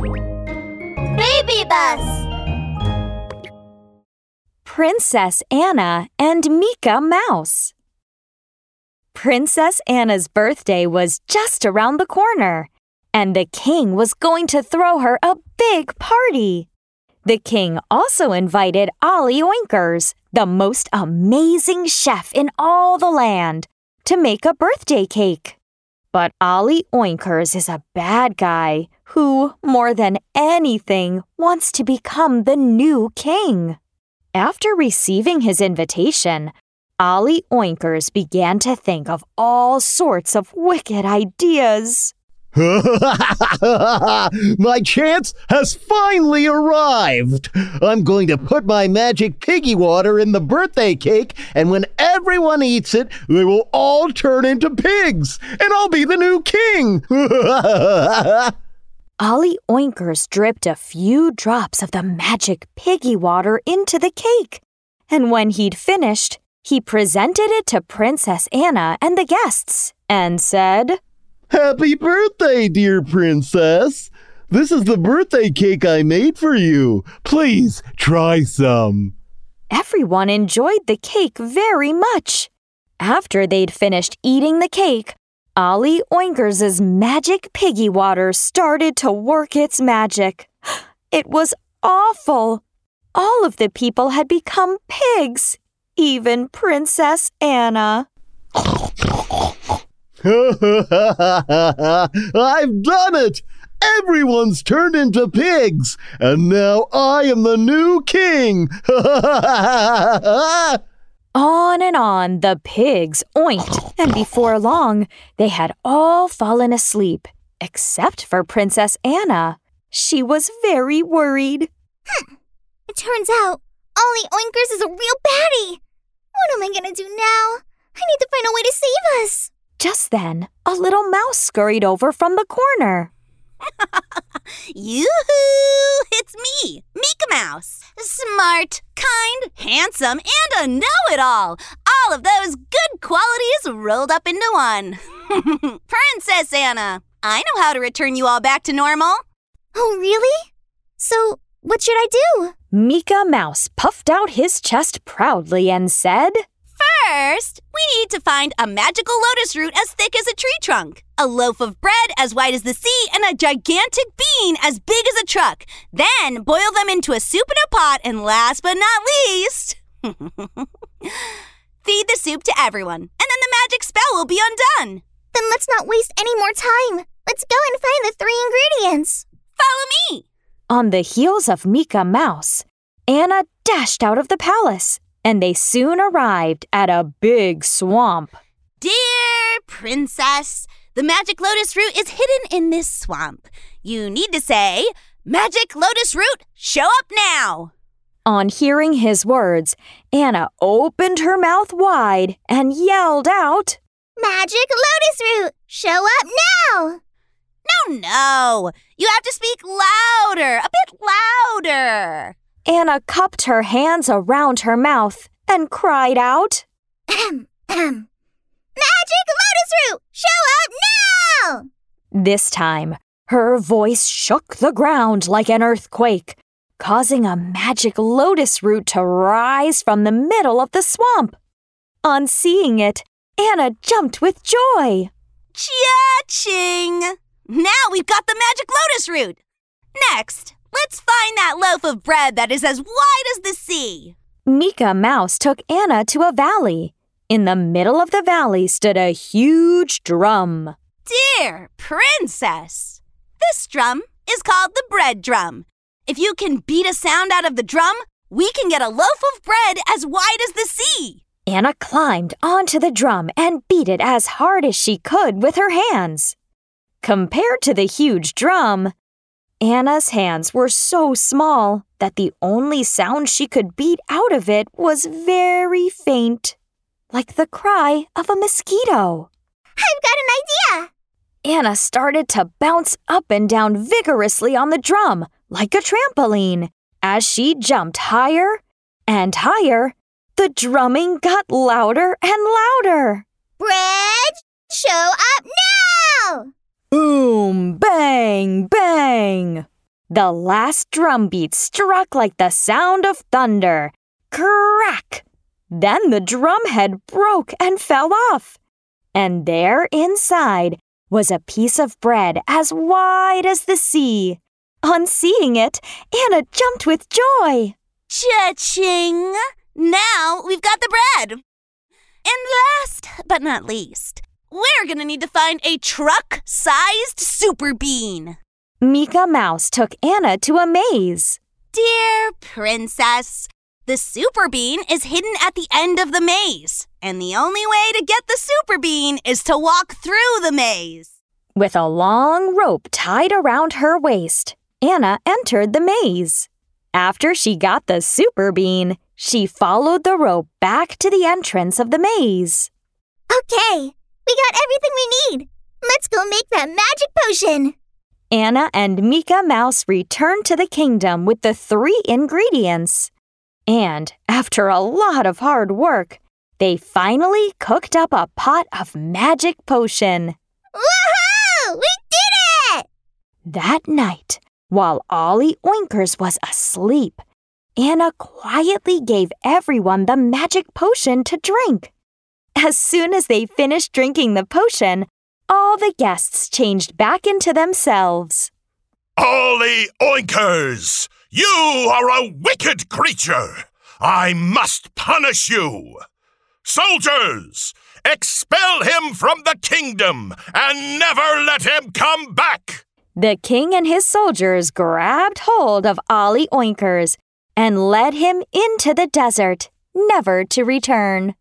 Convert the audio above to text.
Baby Bus Princess Anna and Mika Mouse. Princess Anna's birthday was just around the corner, and the king was going to throw her a big party. The king also invited Ollie Oinkers, the most amazing chef in all the land, to make a birthday cake. But Ollie Oinkers is a bad guy who, more than anything, wants to become the new king. After receiving his invitation, Ollie Oinkers began to think of all sorts of wicked ideas. my chance has finally arrived. I'm going to put my magic piggy water in the birthday cake, and when everyone eats it, they will all turn into pigs, and I'll be the new king. Ollie Oinkers dripped a few drops of the magic piggy water into the cake, and when he'd finished, he presented it to Princess Anna and the guests and said, Happy birthday, dear princess! This is the birthday cake I made for you. Please try some. Everyone enjoyed the cake very much. After they'd finished eating the cake, Ollie Oinkers' magic piggy water started to work its magic. It was awful. All of the people had become pigs, even Princess Anna. I've done it! Everyone's turned into pigs, and now I am the new king! on and on the pigs oinked, and before long they had all fallen asleep, except for Princess Anna. She was very worried. Hmm. It turns out Ollie Oinkers is a real baddie. What am I gonna do now? I need to find a way to save us. Just then, a little mouse scurried over from the corner. Yoo-hoo! It's me, Mika Mouse. Smart, kind, handsome, and a know-it-all. All of those good qualities rolled up into one. Princess Anna, I know how to return you all back to normal. Oh, really? So, what should I do? Mika Mouse puffed out his chest proudly and said, First, we need to find a magical lotus root as thick as a tree trunk, a loaf of bread as wide as the sea, and a gigantic bean as big as a truck. Then boil them into a soup in a pot, and last but not least, feed the soup to everyone, and then the magic spell will be undone. Then let's not waste any more time. Let's go and find the three ingredients. Follow me. On the heels of Mika Mouse, Anna dashed out of the palace and they soon arrived at a big swamp. Dear Princess, the magic lotus root is hidden in this swamp. You need to say, Magic lotus root, show up now! On hearing his words, Anna opened her mouth wide and yelled out, Magic lotus root, show up now! No, no, you have to speak louder, a bit louder. Anna cupped her hands around her mouth and cried out, Magic lotus root, show up now! This time, her voice shook the ground like an earthquake, causing a magic lotus root to rise from the middle of the swamp. On seeing it, Anna jumped with joy. Cha-ching! Now we've got the magic lotus root. Next, Let's find that loaf of bread that is as wide as the sea. Mika Mouse took Anna to a valley. In the middle of the valley stood a huge drum. Dear Princess, this drum is called the bread drum. If you can beat a sound out of the drum, we can get a loaf of bread as wide as the sea. Anna climbed onto the drum and beat it as hard as she could with her hands. Compared to the huge drum, Anna's hands were so small that the only sound she could beat out of it was very faint, like the cry of a mosquito. I've got an idea! Anna started to bounce up and down vigorously on the drum, like a trampoline. As she jumped higher and higher, the drumming got louder and louder. Bread, show up now! Boom, bang, bang! The last drum beat struck like the sound of thunder. Crack! Then the drumhead broke and fell off. And there inside was a piece of bread as wide as the sea. On seeing it, Anna jumped with joy. Cha-ching! Now we've got the bread. And last but not least, we're gonna need to find a truck-sized super bean. Mika Mouse took Anna to a maze. Dear princess, the super bean is hidden at the end of the maze, and the only way to get the super bean is to walk through the maze. With a long rope tied around her waist, Anna entered the maze. After she got the super bean, she followed the rope back to the entrance of the maze. Okay, we got everything we need. Let's go make that magic potion. Anna and Mika Mouse returned to the kingdom with the three ingredients. And after a lot of hard work, they finally cooked up a pot of magic potion. Woohoo! We did it! That night, while Ollie Oinkers was asleep, Anna quietly gave everyone the magic potion to drink. As soon as they finished drinking the potion, all the guests changed back into themselves. Ollie Oinkers! You are a wicked creature! I must punish you! Soldiers! Expel him from the kingdom and never let him come back! The king and his soldiers grabbed hold of Ollie Oinkers and led him into the desert, never to return.